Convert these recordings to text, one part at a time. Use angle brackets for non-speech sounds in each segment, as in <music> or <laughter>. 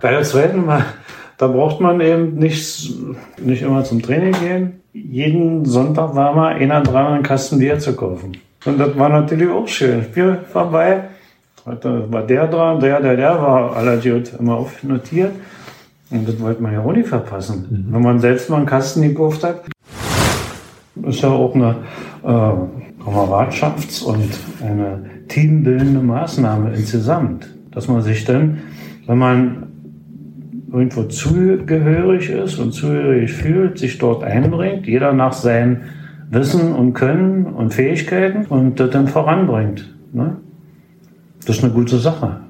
Bei der zweiten Mal, da braucht man eben nicht, nicht immer zum Training gehen. Jeden Sonntag war mal einer dran, einen Kasten Bier zu kaufen. Und das war natürlich auch schön. Bier vorbei, da war der dran, der, der, der war aller immer aufnotiert. Und das wollte man ja auch nicht verpassen. Mhm. Wenn man selbst mal einen Kasten gekauft hat, ist ja auch eine äh, Kameradschafts- und eine teambildende Maßnahme insgesamt. Dass man sich dann, wenn man irgendwo zugehörig ist und zugehörig fühlt, sich dort einbringt, jeder nach seinem Wissen und Können und Fähigkeiten und das dann voranbringt. Ne? Das ist eine gute Sache.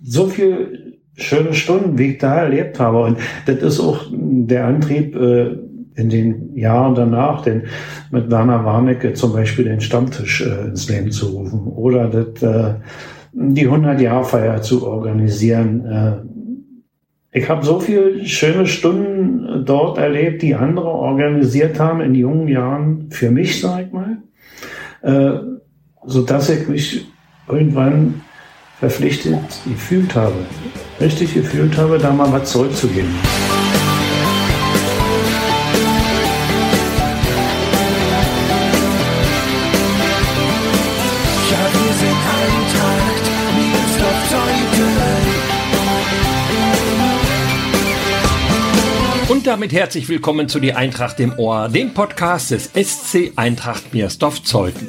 So viel schöne Stunden, wie ich da erlebt habe. Und das ist auch der Antrieb äh, in den Jahren danach, den mit Werner Warnecke zum Beispiel den Stammtisch äh, ins Leben zu rufen oder das, äh, die 100-Jahr-Feier zu organisieren. Ich habe so viele schöne Stunden dort erlebt, die andere organisiert haben in jungen Jahren für mich, sag ich mal, äh, so dass ich mich irgendwann verpflichtet gefühlt habe, richtig gefühlt habe, da mal was zurückzugeben. Und damit herzlich willkommen zu Die Eintracht im Ohr, dem Podcast des SC Eintracht Miersdorf-Zeuthen.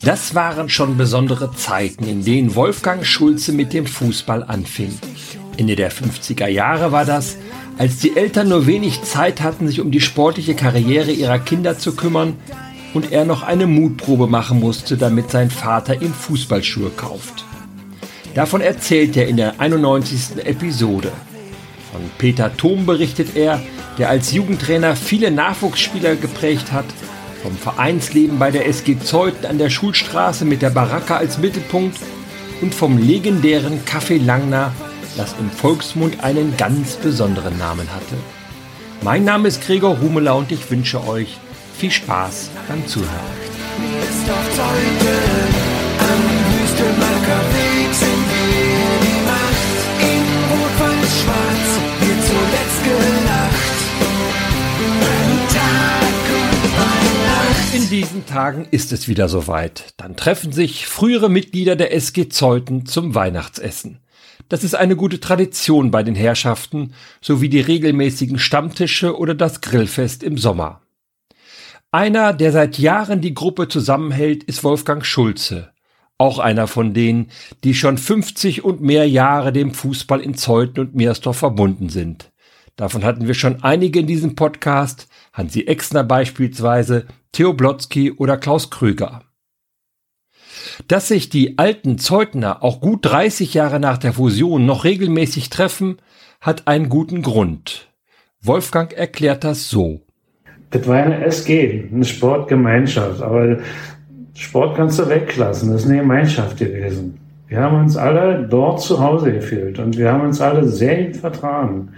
Das waren schon besondere Zeiten, in denen Wolfgang Schulze mit dem Fußball anfing. Ende der 50er Jahre war das, als die Eltern nur wenig Zeit hatten, sich um die sportliche Karriere ihrer Kinder zu kümmern und er noch eine Mutprobe machen musste, damit sein Vater ihm Fußballschuhe kauft. Davon erzählt er in der 91. Episode. Von Peter Thom berichtet er, der als Jugendtrainer viele Nachwuchsspieler geprägt hat vom Vereinsleben bei der SG Zeuthen an der Schulstraße mit der Baracke als Mittelpunkt und vom legendären Café Langner, das im Volksmund einen ganz besonderen Namen hatte. Mein Name ist Gregor Humeler und ich wünsche euch viel Spaß beim Zuhören. Mir ist auf Zeuthen, am Wüste In diesen Tagen ist es wieder soweit. Dann treffen sich frühere Mitglieder der SG Zeuthen zum Weihnachtsessen. Das ist eine gute Tradition bei den Herrschaften, sowie die regelmäßigen Stammtische oder das Grillfest im Sommer. Einer, der seit Jahren die Gruppe zusammenhält, ist Wolfgang Schulze. Auch einer von denen, die schon 50 und mehr Jahre dem Fußball in Zeuthen und Meersdorf verbunden sind. Davon hatten wir schon einige in diesem Podcast, Hansi Exner beispielsweise, Theo Blotzky oder Klaus Krüger. Dass sich die alten Zeugner auch gut 30 Jahre nach der Fusion noch regelmäßig treffen, hat einen guten Grund. Wolfgang erklärt das so. Das war eine SG, eine Sportgemeinschaft, aber Sport kannst du weglassen, das ist eine Gemeinschaft gewesen. Wir haben uns alle dort zu Hause gefühlt und wir haben uns alle sehr gut vertragen.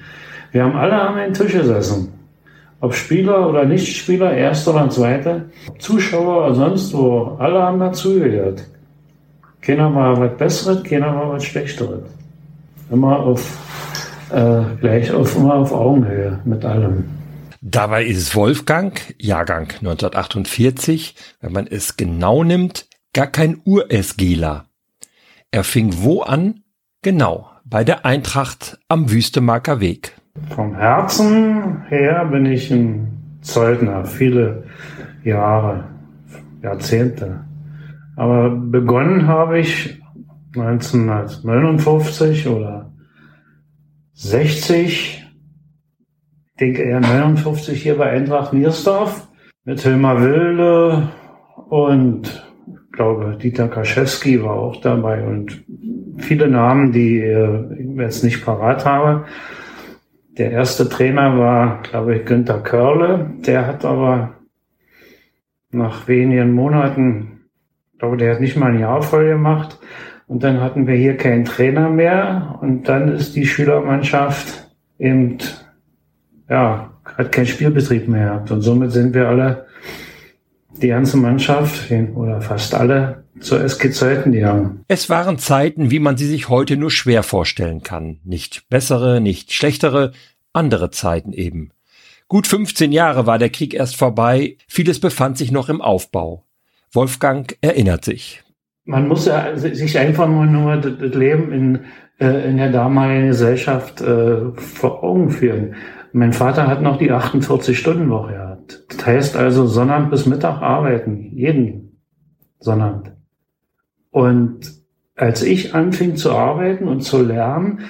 Wir haben alle an den Tisch gesessen ob Spieler oder Nichtspieler, erster oder zweiter, Zuschauer oder sonst wo, alle haben dazugehört. Keiner war was Besseres, keiner war was Schlechteres. Immer auf, äh, gleich auf, immer auf Augenhöhe mit allem. Dabei ist Wolfgang, Jahrgang 1948, wenn man es genau nimmt, gar kein Ur-SGler. Er fing wo an? Genau, bei der Eintracht am Wüstemarker Weg. Vom Herzen her bin ich ein Zeugner, viele Jahre, Jahrzehnte. Aber begonnen habe ich 1959 oder 60, ich denke eher 59 hier bei Eintracht Niersdorf mit Hilmar Wilde und ich glaube Dieter Kaschewski war auch dabei und viele Namen, die ich jetzt nicht parat habe. Der erste Trainer war, glaube ich, Günther Körle. Der hat aber nach wenigen Monaten, glaube, der hat nicht mal ein Jahr voll gemacht. Und dann hatten wir hier keinen Trainer mehr. Und dann ist die Schülermannschaft eben, ja, hat keinen Spielbetrieb mehr gehabt. Und somit sind wir alle, die ganze Mannschaft, oder fast alle, zur SG Zeiten gegangen. Es waren Zeiten, wie man sie sich heute nur schwer vorstellen kann. Nicht bessere, nicht schlechtere, andere Zeiten eben. Gut 15 Jahre war der Krieg erst vorbei, vieles befand sich noch im Aufbau. Wolfgang erinnert sich. Man muss ja sich einfach nur das Leben in, äh, in der damaligen Gesellschaft äh, vor Augen führen. Mein Vater hat noch die 48-Stunden-Woche gehabt. Das heißt also Sonnabend bis Mittag arbeiten, jeden Sonnabend. Und als ich anfing zu arbeiten und zu lernen,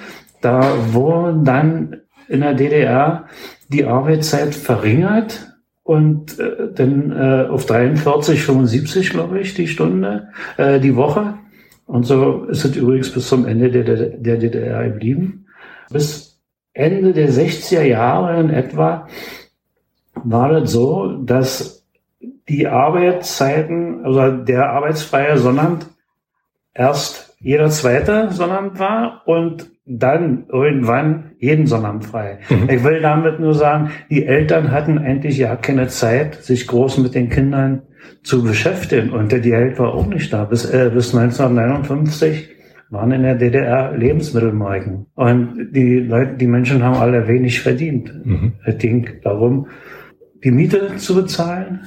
da wurden dann in der DDR die Arbeitszeit verringert und äh, dann äh, auf 43, 75, glaube ich, die Stunde, äh, die Woche. Und so ist es übrigens bis zum Ende der, der DDR geblieben. Bis Ende der 60er Jahre in etwa war das so, dass die Arbeitszeiten, also der arbeitsfreie Sonnabend erst jeder zweite Sonnabend war und dann irgendwann jeden Sonnabend frei. Mhm. Ich will damit nur sagen, die Eltern hatten eigentlich ja keine Zeit, sich groß mit den Kindern zu beschäftigen. Und der Geld war auch nicht da. Bis, äh, bis 1959 waren in der DDR Lebensmittelmarken. Und die Leute, die Menschen haben alle wenig verdient. Mhm. Es ging darum, die Miete zu bezahlen,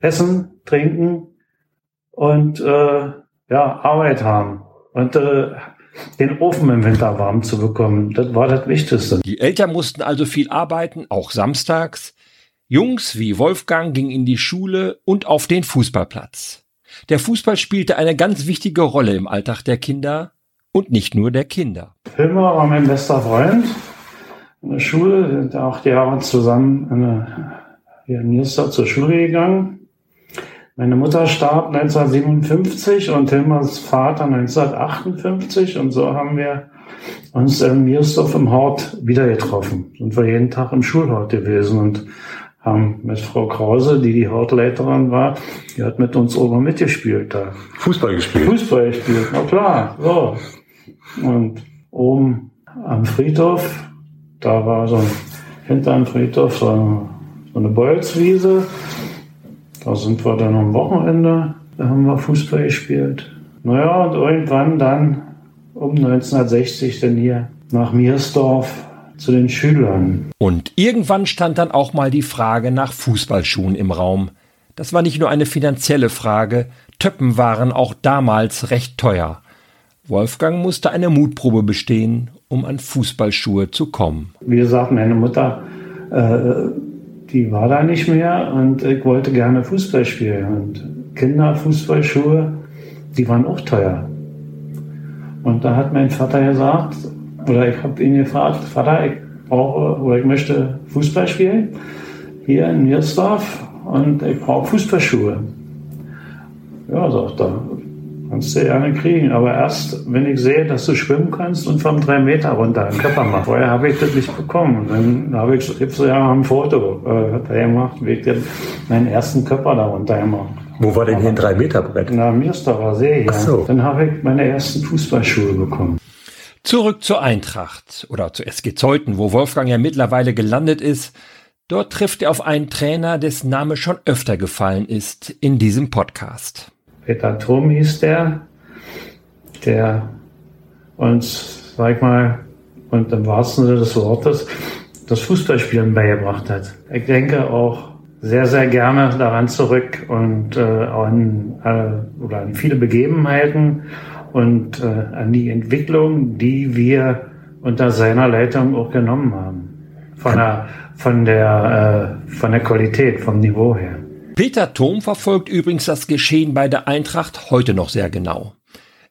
Essen, Trinken und äh, ja, Arbeit haben. Und äh, den Ofen im Winter warm zu bekommen. Das war das Wichtigste. Die Eltern mussten also viel arbeiten, auch samstags. Jungs wie Wolfgang gingen in die Schule und auf den Fußballplatz. Der Fußball spielte eine ganz wichtige Rolle im Alltag der Kinder und nicht nur der Kinder. Hilmar war mein bester Freund in der Schule, sind acht Jahre zusammen in, der, hier in Niester zur Schule gegangen. Meine Mutter starb 1957 und Hilmers Vater 1958 und so haben wir uns in Miersdorf im Hort wieder getroffen. Sind wir jeden Tag im Schulhort gewesen und haben mit Frau Krause, die die Hortleiterin war, die hat mit uns oben mitgespielt da. Fußball gespielt? Fußball gespielt, na klar, so. Und oben am Friedhof, da war so ein, hinter dem Friedhof so, so eine Bolzwiese da sind wir dann am Wochenende, da haben wir Fußball gespielt. Naja, und irgendwann dann um 1960 dann hier nach Miersdorf zu den Schülern. Und irgendwann stand dann auch mal die Frage nach Fußballschuhen im Raum. Das war nicht nur eine finanzielle Frage, Töppen waren auch damals recht teuer. Wolfgang musste eine Mutprobe bestehen, um an Fußballschuhe zu kommen. Wie gesagt, meine Mutter äh, die war da nicht mehr und ich wollte gerne Fußball spielen. Und Kinderfußballschuhe, die waren auch teuer. Und da hat mein Vater gesagt, oder ich habe ihn gefragt, Vater, ich brauche oder ich möchte Fußball spielen hier in Niersdorf und ich brauche Fußballschuhe. Ja, sagt er, Kannst du gerne kriegen, aber erst, wenn ich sehe, dass du schwimmen kannst und vom drei Meter runter einen Körper machst. Vorher habe ich das nicht bekommen. Und dann habe ich, gibt's ja ein Foto äh, gemacht, wie ich meinen ersten Körper da runter gemacht. Wo war denn hier ein drei Meter Brett? Na, Mierstocher See, ja. Ach so. Dann habe ich meine ersten Fußballschuhe bekommen. Zurück zur Eintracht oder zu SG Zeuthen, wo Wolfgang ja mittlerweile gelandet ist. Dort trifft er auf einen Trainer, dessen Name schon öfter gefallen ist in diesem Podcast. Peter Thom hieß der, der uns, sag ich mal, und im wahrsten Sinne des Wortes, das Fußballspielen beigebracht hat. Ich denke auch sehr, sehr gerne daran zurück und äh, an, äh, oder an viele Begebenheiten und äh, an die Entwicklung, die wir unter seiner Leitung auch genommen haben. Von der, von der, äh, von der Qualität, vom Niveau her. Peter Thom verfolgt übrigens das Geschehen bei der Eintracht heute noch sehr genau.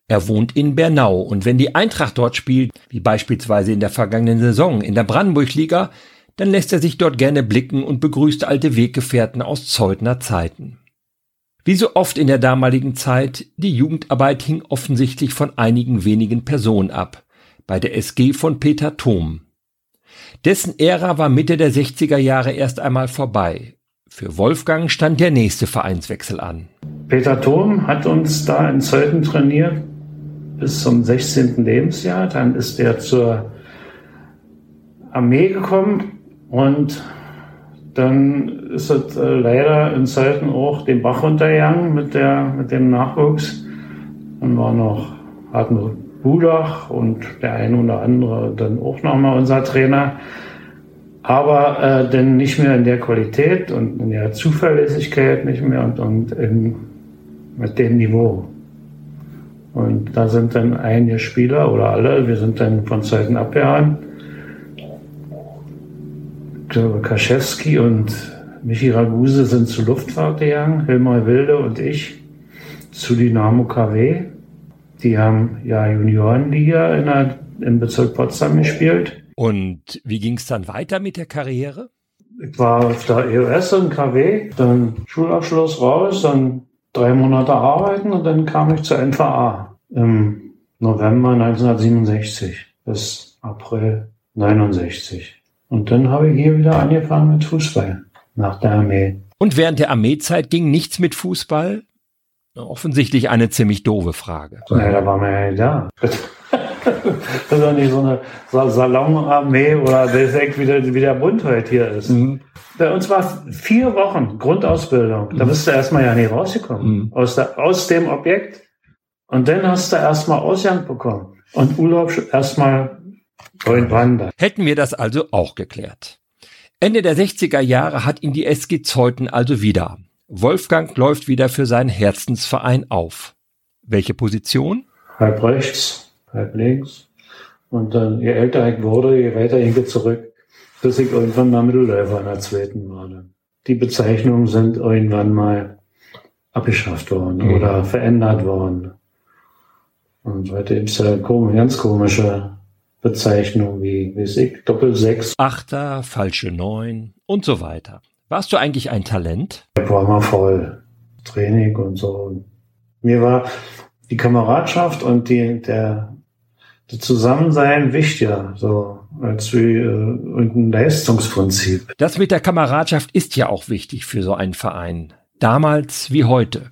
Er wohnt in Bernau und wenn die Eintracht dort spielt, wie beispielsweise in der vergangenen Saison in der Brandenburg-Liga, dann lässt er sich dort gerne blicken und begrüßt alte Weggefährten aus Zeutner Zeiten. Wie so oft in der damaligen Zeit, die Jugendarbeit hing offensichtlich von einigen wenigen Personen ab, bei der SG von Peter Thom. Dessen Ära war Mitte der 60er Jahre erst einmal vorbei für Wolfgang stand der nächste Vereinswechsel an. Peter Thom hat uns da in Zeuthen trainiert bis zum 16. Lebensjahr. Dann ist er zur Armee gekommen und dann ist es äh, leider in Zeuthen auch den Bach runtergegangen mit, der, mit dem Nachwuchs. Dann war noch Hartmut Budach und der eine oder andere dann auch nochmal unser Trainer. Aber äh, denn nicht mehr in der Qualität und in der Zuverlässigkeit nicht mehr und, und in, mit dem Niveau. Und da sind dann einige Spieler oder alle, wir sind dann von Zeiten abgehauen. Kaschewski und Michi Raguse sind zur Luftfahrt gegangen, Hilmar Wilde und ich zu Dynamo KW. Die haben ja Juniorenliga in der, im Bezirk Potsdam gespielt. Und wie ging es dann weiter mit der Karriere? Ich war auf der EOS in KW, dann Schulabschluss raus, dann drei Monate arbeiten und dann kam ich zur NVA im November 1967 bis April 69. Und dann habe ich hier wieder angefangen mit Fußball nach der Armee. Und während der Armeezeit ging nichts mit Fußball? Offensichtlich eine ziemlich doofe Frage. Naja, da war man ja da. Das ist doch nicht so eine Salonarmee oder direkt wie der, wie der Bund halt hier ist. Mhm. Bei uns war vier Wochen Grundausbildung. Da bist du erstmal ja nicht rausgekommen. Mhm. Aus, der, aus dem Objekt. Und dann hast du erstmal Ausgang bekommen. Und Urlaub erstmal da. Hätten wir das also auch geklärt. Ende der 60er Jahre hat ihn die SG Zeuthen also wieder. Wolfgang läuft wieder für seinen Herzensverein auf. Welche Position? Halb rechts, halb links. Und dann, je älter ich wurde, je weiter ich zurück, bis ich irgendwann mal Mittelläufer in der zweiten war. Die Bezeichnungen sind irgendwann mal abgeschafft worden mhm. oder verändert worden. Und heute gibt es ja ganz komische Bezeichnungen wie, wie ich, Doppel-Sechs. Achter, falsche Neun und so weiter. Warst du eigentlich ein Talent? Ich war mal voll. Training und so. Mir war die Kameradschaft und die, der, das Zusammensein wichtiger, so als wie äh, ein Leistungsprinzip. Das mit der Kameradschaft ist ja auch wichtig für so einen Verein. Damals wie heute.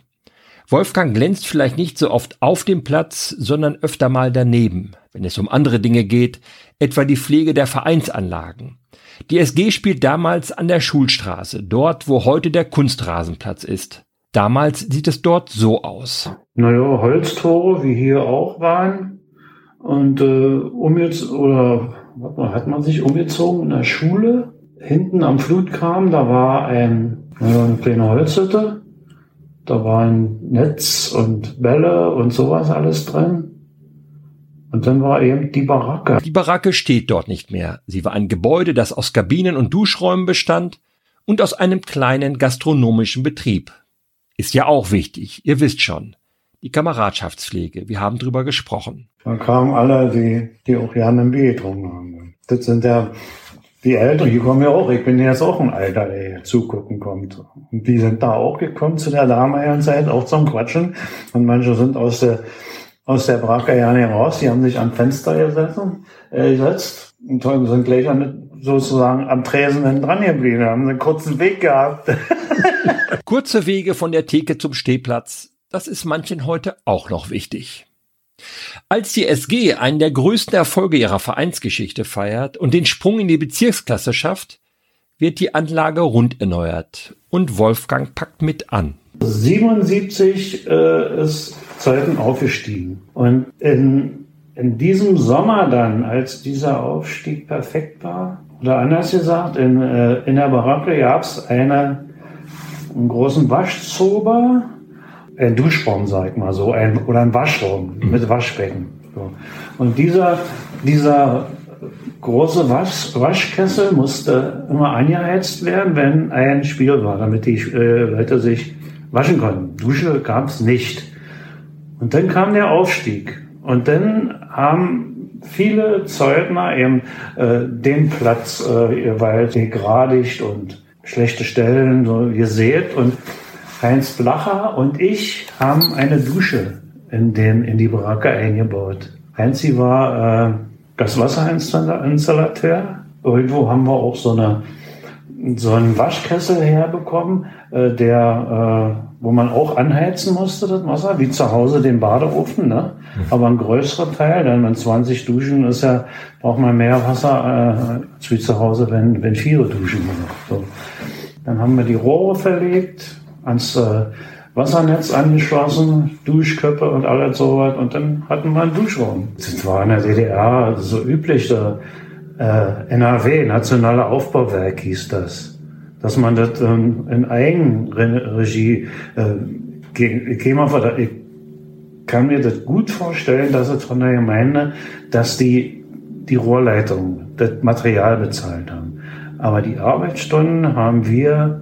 Wolfgang glänzt vielleicht nicht so oft auf dem Platz, sondern öfter mal daneben, wenn es um andere Dinge geht, etwa die Pflege der Vereinsanlagen. Die SG spielt damals an der Schulstraße, dort wo heute der Kunstrasenplatz ist. Damals sieht es dort so aus. Naja, Holztore, wie hier auch waren. Und äh, um jetzt, oder mal, hat man sich umgezogen in der Schule. Hinten am Flutkram, da war ein, eine kleine Holzhütte. Da war ein Netz und Bälle und sowas alles drin. Und dann war eben die Baracke. Die Baracke steht dort nicht mehr. Sie war ein Gebäude, das aus Kabinen und Duschräumen bestand und aus einem kleinen gastronomischen Betrieb. Ist ja auch wichtig, ihr wisst schon. Die Kameradschaftspflege, wir haben drüber gesprochen. Da kamen alle, die, die auch gerne ein Bier getrunken haben. Das sind ja die Älteren, die kommen ja auch. Ich bin jetzt auch ein Alter, der hier zugucken kommt. Und die sind da auch gekommen zu der damaligen Zeit, auch zum Quatschen. Und manche sind aus der aus der Brache ja nicht raus. Die haben sich am Fenster gesetzt, äh, gesetzt und sind gleich an, sozusagen am Tresen dran geblieben. Haben einen kurzen Weg gehabt. <laughs> Kurze Wege von der Theke zum Stehplatz. Das ist manchen heute auch noch wichtig. Als die SG einen der größten Erfolge ihrer Vereinsgeschichte feiert und den Sprung in die Bezirksklasse schafft, wird die Anlage rund erneuert und Wolfgang packt mit an. 77 äh, ist Zeiten aufgestiegen. Und in, in diesem Sommer dann, als dieser Aufstieg perfekt war, oder anders gesagt, in, äh, in der Baracke gab es eine, einen großen Waschzober, ein Duschraum, sag ich mal so, ein, oder ein Waschraum mhm. mit Waschbecken. So. Und dieser, dieser große Wasch, Waschkessel musste immer angeheizt werden, wenn ein Spiel war, damit die äh, Leute sich waschen konnten. Dusche gab es nicht. Und dann kam der Aufstieg. Und dann haben viele Zeugner eben äh, den Platz äh, jeweils gegradigt und schlechte Stellen so gesät. Und Heinz Blacher und ich haben eine Dusche in, den, in die Baracke eingebaut. Heinzi war äh, Gaswasserinstallateur. Irgendwo haben wir auch so eine so einen Waschkessel herbekommen, äh, der, äh, wo man auch anheizen musste, das Wasser, wie zu Hause den Badeofen, ne? Mhm. Aber ein größerer Teil, denn wenn 20 Duschen ist ja, braucht man mehr Wasser äh, als wie zu Hause, wenn, wenn viele duschen. So. Dann haben wir die Rohre verlegt, ans, äh, Wassernetz angeschlossen, Duschköpfe und alles sowas. Und dann hatten wir einen Duschraum. Das war in der DDR so üblich. Der, äh, NRW, Nationale Aufbauwerk hieß das. Dass man das ähm, in Eigenregie äh, ich kann mir das gut vorstellen, dass es von der Gemeinde, dass die die Rohrleitung, das Material bezahlt haben. Aber die Arbeitsstunden haben wir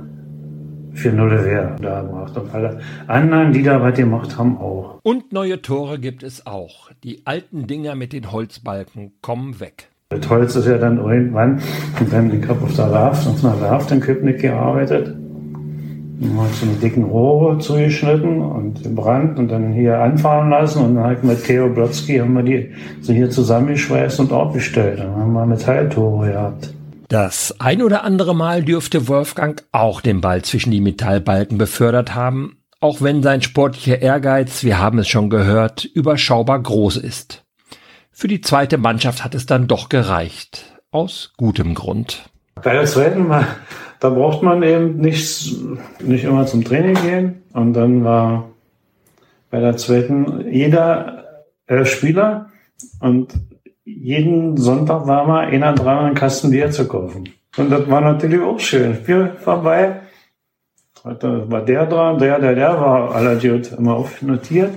für nulle Wehr da gemacht. Und alle anderen, die da was gemacht haben, auch. Und neue Tore gibt es auch. Die alten Dinger mit den Holzbalken kommen weg. Das Holz ist ja dann irgendwann, und dann, ich habe auf der Werft, auf einer Werft in Köpenick gearbeitet. Dann habe ich so eine dicken Rohre zugeschnitten und gebrannt und dann hier anfahren lassen und dann halt mit Theo Blotzky haben wir die so hier zusammengeschweißt und aufgestellt. Dann haben wir Metalltore gehabt. Das ein oder andere Mal dürfte Wolfgang auch den Ball zwischen die Metallbalken befördert haben, auch wenn sein sportlicher Ehrgeiz, wir haben es schon gehört, überschaubar groß ist. Für die zweite Mannschaft hat es dann doch gereicht. Aus gutem Grund. Bei der zweiten da braucht man eben nicht, nicht immer zum Training gehen. Und dann war bei der zweiten jeder elf Spieler und jeden Sonntag war mal einer dran, einen Kasten Bier zu kaufen. Und das war natürlich auch schön. Bier vorbei. Da war der dran, der, der, der war allergiert immer aufnotiert.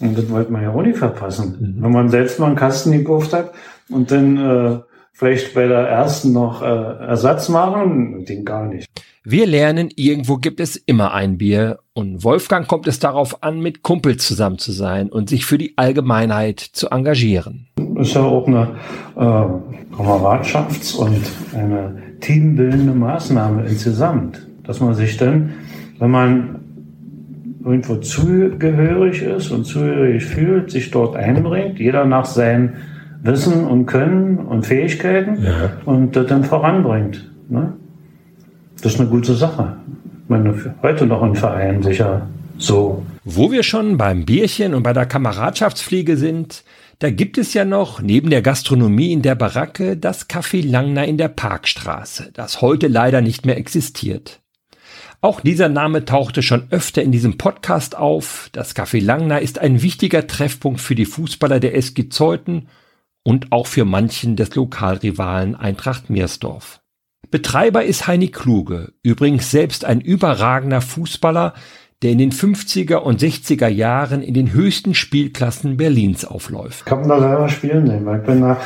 Und das wollte man ja auch nicht verpassen. Mhm. Wenn man selbst mal einen Kasten gekauft hat und dann äh, vielleicht bei der ersten noch äh, Ersatz machen, den gar nicht. Wir lernen, irgendwo gibt es immer ein Bier und Wolfgang kommt es darauf an, mit Kumpels zusammen zu sein und sich für die Allgemeinheit zu engagieren. Das ist ja auch eine äh, Kameradschafts- und eine teambildende Maßnahme insgesamt, dass man sich dann, wenn man irgendwo zugehörig ist und zugehörig fühlt, sich dort einbringt, jeder nach seinem Wissen und Können und Fähigkeiten ja. und das dann voranbringt. Ne? Das ist eine gute Sache. Ich meine, heute noch ein Verein sicher so. Wo wir schon beim Bierchen und bei der Kameradschaftsfliege sind, da gibt es ja noch neben der Gastronomie in der Baracke das Café Langner in der Parkstraße, das heute leider nicht mehr existiert. Auch dieser Name tauchte schon öfter in diesem Podcast auf. Das Café Langner ist ein wichtiger Treffpunkt für die Fußballer der SG Zeuthen und auch für manchen des Lokalrivalen Eintracht Meersdorf. Betreiber ist Heini Kluge, übrigens selbst ein überragender Fußballer, der in den 50er und 60er Jahren in den höchsten Spielklassen Berlins aufläuft. Ich habe da selber spielen sehen, weil ich bin da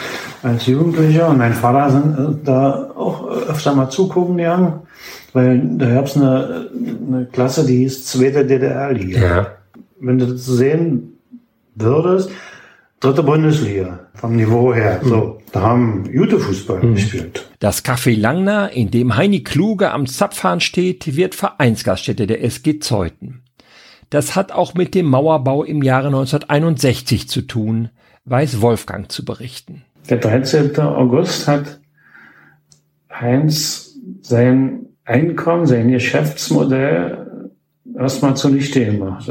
als Jugendlicher und mein Vater sind äh, da auch öfter mal zugucken gegangen, weil da gab es eine, eine Klasse, die hieß zweite DDR-Liga. Ja. Wenn du das sehen würdest, dritte Bundesliga vom Niveau her. Mhm. So, da haben gute Fußball mhm. gespielt. Das Café Langner, in dem Heini Kluge am Zapfhahn steht, wird Vereinsgaststätte der SG Zeuthen. Das hat auch mit dem Mauerbau im Jahre 1961 zu tun, weiß Wolfgang zu berichten. Der 13. August hat Heinz sein Einkommen, sein Geschäftsmodell erstmal zunichte gemacht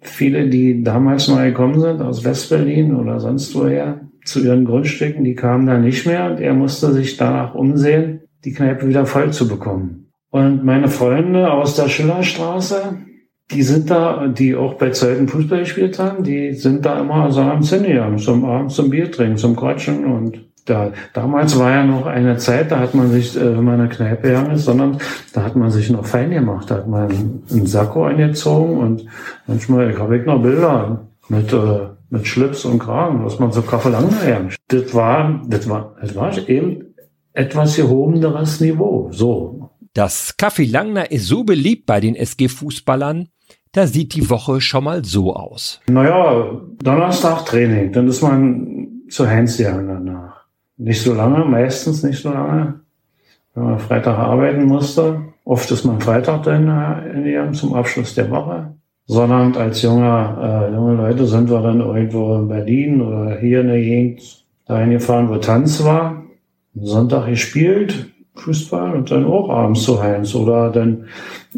viele, die damals neu gekommen sind aus Westberlin oder sonst woher zu ihren Grundstücken, die kamen da nicht mehr und er musste sich danach umsehen, die Kneipe wieder voll zu bekommen. Und meine Freunde aus der Schillerstraße, die sind da, die auch bei Zeiten Fußball gespielt haben, die sind da immer so am Zinne zum Abend zum Bier trinken, zum Quatschen und da, damals war ja noch eine Zeit, da hat man sich, äh, wenn man in der Kneipe gegangen ist, sondern da hat man sich noch fein gemacht. Da hat man einen Sakko eingezogen und manchmal, ich habe ich noch Bilder mit, äh, mit Schlips und Kragen, was man so kaffelang hängt. Das war, das war, das war eben etwas gehobeneres Niveau. So. Das Kaffee Langner ist so beliebt bei den SG-Fußballern, da sieht die Woche schon mal so aus. Naja, Donnerstag Training, dann ist man zu Heinz gegangen danach. Nicht so lange, meistens nicht so lange. Wenn man Freitag arbeiten musste, oft ist man Freitag dann in zum Abschluss der Woche. Sondern als junger, äh, junge Leute sind wir dann irgendwo in Berlin oder hier in der Gegend dahin gefahren, wo Tanz war. Sonntag gespielt, Fußball und dann auch abends zu Heinz. Oder dann,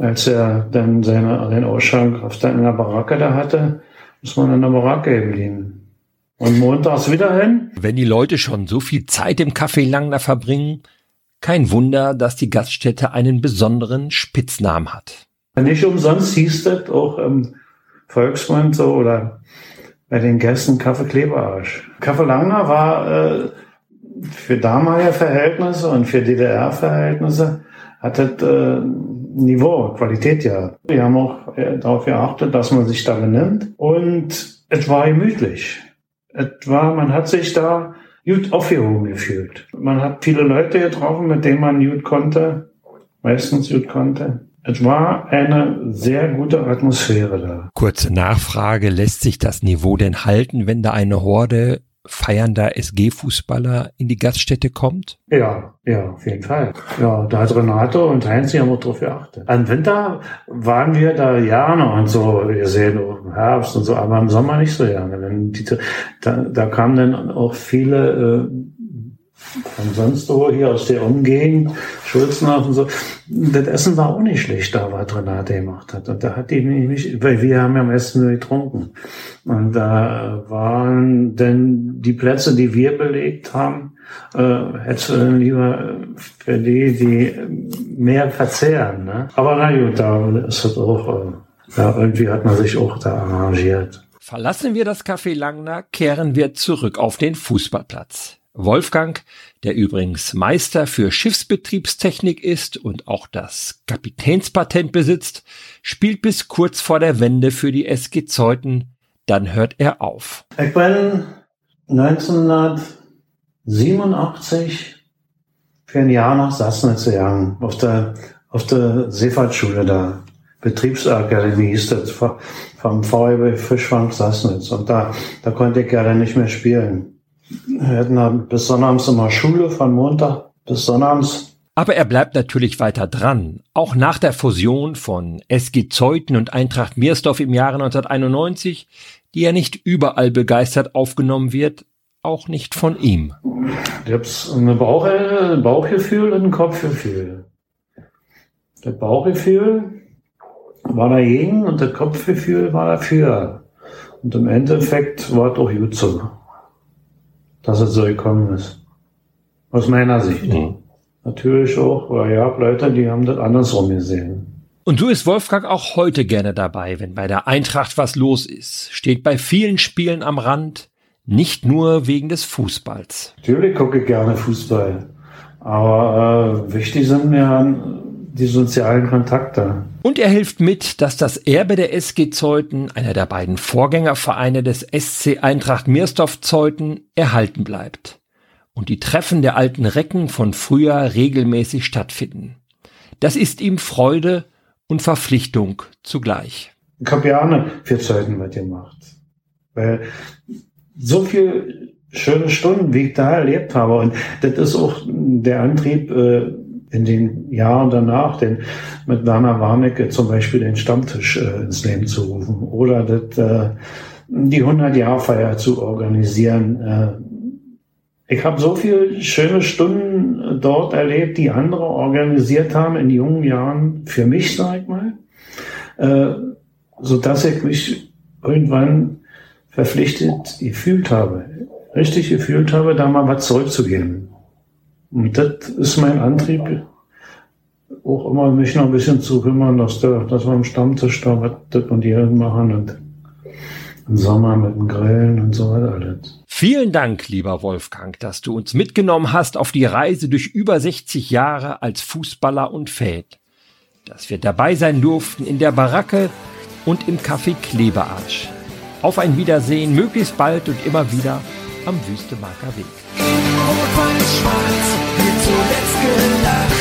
als er dann seine, seinen Ausschank auf der, in der Baracke da hatte, ist man in der Baracke geblieben. Und montags wieder hin. Wenn die Leute schon so viel Zeit im Café Langner verbringen, kein Wunder, dass die Gaststätte einen besonderen Spitznamen hat. Nicht umsonst hieß das auch im Volksmund so oder bei den Gästen Kaffee Kleberarsch. Kaffee Langner war äh, für damalige Verhältnisse und für DDR-Verhältnisse hat das äh, Niveau, Qualität ja. Wir haben auch äh, darauf geachtet, dass man sich da benimmt und es war gemütlich. Es war, man hat sich da gut aufgehoben gefühlt. Man hat viele Leute getroffen, mit denen man gut konnte, meistens gut konnte. Es war eine sehr gute Atmosphäre da. Kurze Nachfrage, lässt sich das Niveau denn halten, wenn da eine Horde feiernder SG-Fußballer in die Gaststätte kommt? Ja, ja, auf jeden Fall. Ja, da hat Renato und Heinz ja auch drauf geachtet. Im Winter waren wir da gerne und so gesehen, im Herbst und so, aber im Sommer nicht so gerne. Da, da kamen dann auch viele äh, von sonst wo hier aus der Umgegend, Schulzenhaus und so. Das Essen war auch nicht schlecht da, was Renate gemacht hat. Und da hat die mich, weil wir haben ja am Essen nur getrunken. Und da waren denn die Plätze, die wir belegt haben, äh, hättest du dann lieber für die, die mehr verzehren. Ne? Aber na gut, da ist es auch, äh, ja, irgendwie hat man sich auch da arrangiert. Verlassen wir das Café Langner, kehren wir zurück auf den Fußballplatz. Wolfgang, der übrigens Meister für Schiffsbetriebstechnik ist und auch das Kapitänspatent besitzt, spielt bis kurz vor der Wende für die SG Zeuthen. Dann hört er auf. Ich bin 1987 für ein Jahr nach Sassnitz gegangen, auf der, auf der Seefahrtsschule da. Betriebsakademie hieß das, vom VEB Fischfang Sassnitz. Und da, da konnte ich ja dann nicht mehr spielen. Wir hatten bis Sonnabends immer Schule von Montag bis Sonnabends. Aber er bleibt natürlich weiter dran. Auch nach der Fusion von SG Zeuthen und Eintracht Miersdorf im Jahre 1991, die ja nicht überall begeistert aufgenommen wird, auch nicht von ihm. Ich habe ein Bauch, ein Bauchgefühl und ein Kopfgefühl. Das Bauchgefühl war dagegen und das Kopfgefühl war dafür. Und im Endeffekt war es auch gut so dass es so gekommen ist. Aus meiner Sicht. Mhm. Natürlich auch, weil ja, Leute, die haben das andersrum gesehen. Und so ist Wolfgang auch heute gerne dabei, wenn bei der Eintracht was los ist. Steht bei vielen Spielen am Rand, nicht nur wegen des Fußballs. Natürlich gucke ich gerne Fußball. Aber äh, wichtig sind mir die sozialen Kontakte. Und er hilft mit, dass das Erbe der SG Zeuthen, einer der beiden Vorgängervereine des SC Eintracht Miersdorf Zeuthen, erhalten bleibt. Und die Treffen der alten Recken von früher regelmäßig stattfinden. Das ist ihm Freude und Verpflichtung zugleich. Ich habe gerne für Zeuthen mitgemacht. Weil so viel schöne Stunden, wie ich da erlebt habe. Und das ist auch der Antrieb, äh, in den Jahren danach, den mit Werner Warnecke zum Beispiel den Stammtisch äh, ins Leben zu rufen oder das, äh, die 100-Jahr-Feier zu organisieren. Äh, ich habe so viele schöne Stunden dort erlebt, die andere organisiert haben in jungen Jahren für mich, sag ich mal, äh, so dass ich mich irgendwann verpflichtet gefühlt habe, richtig gefühlt habe, da mal was zurückzugeben. Und das ist mein Antrieb, auch immer mich noch ein bisschen zu kümmern, dass, der, dass wir am Stammtisch da was das und jenes machen und im Sommer mit dem Grillen und so weiter alles. Vielen Dank, lieber Wolfgang, dass du uns mitgenommen hast auf die Reise durch über 60 Jahre als Fußballer und Fan. Dass wir dabei sein durften in der Baracke und im Café Kleberarsch. Auf ein Wiedersehen, möglichst bald und immer wieder am Wüstemarker Weg. good life.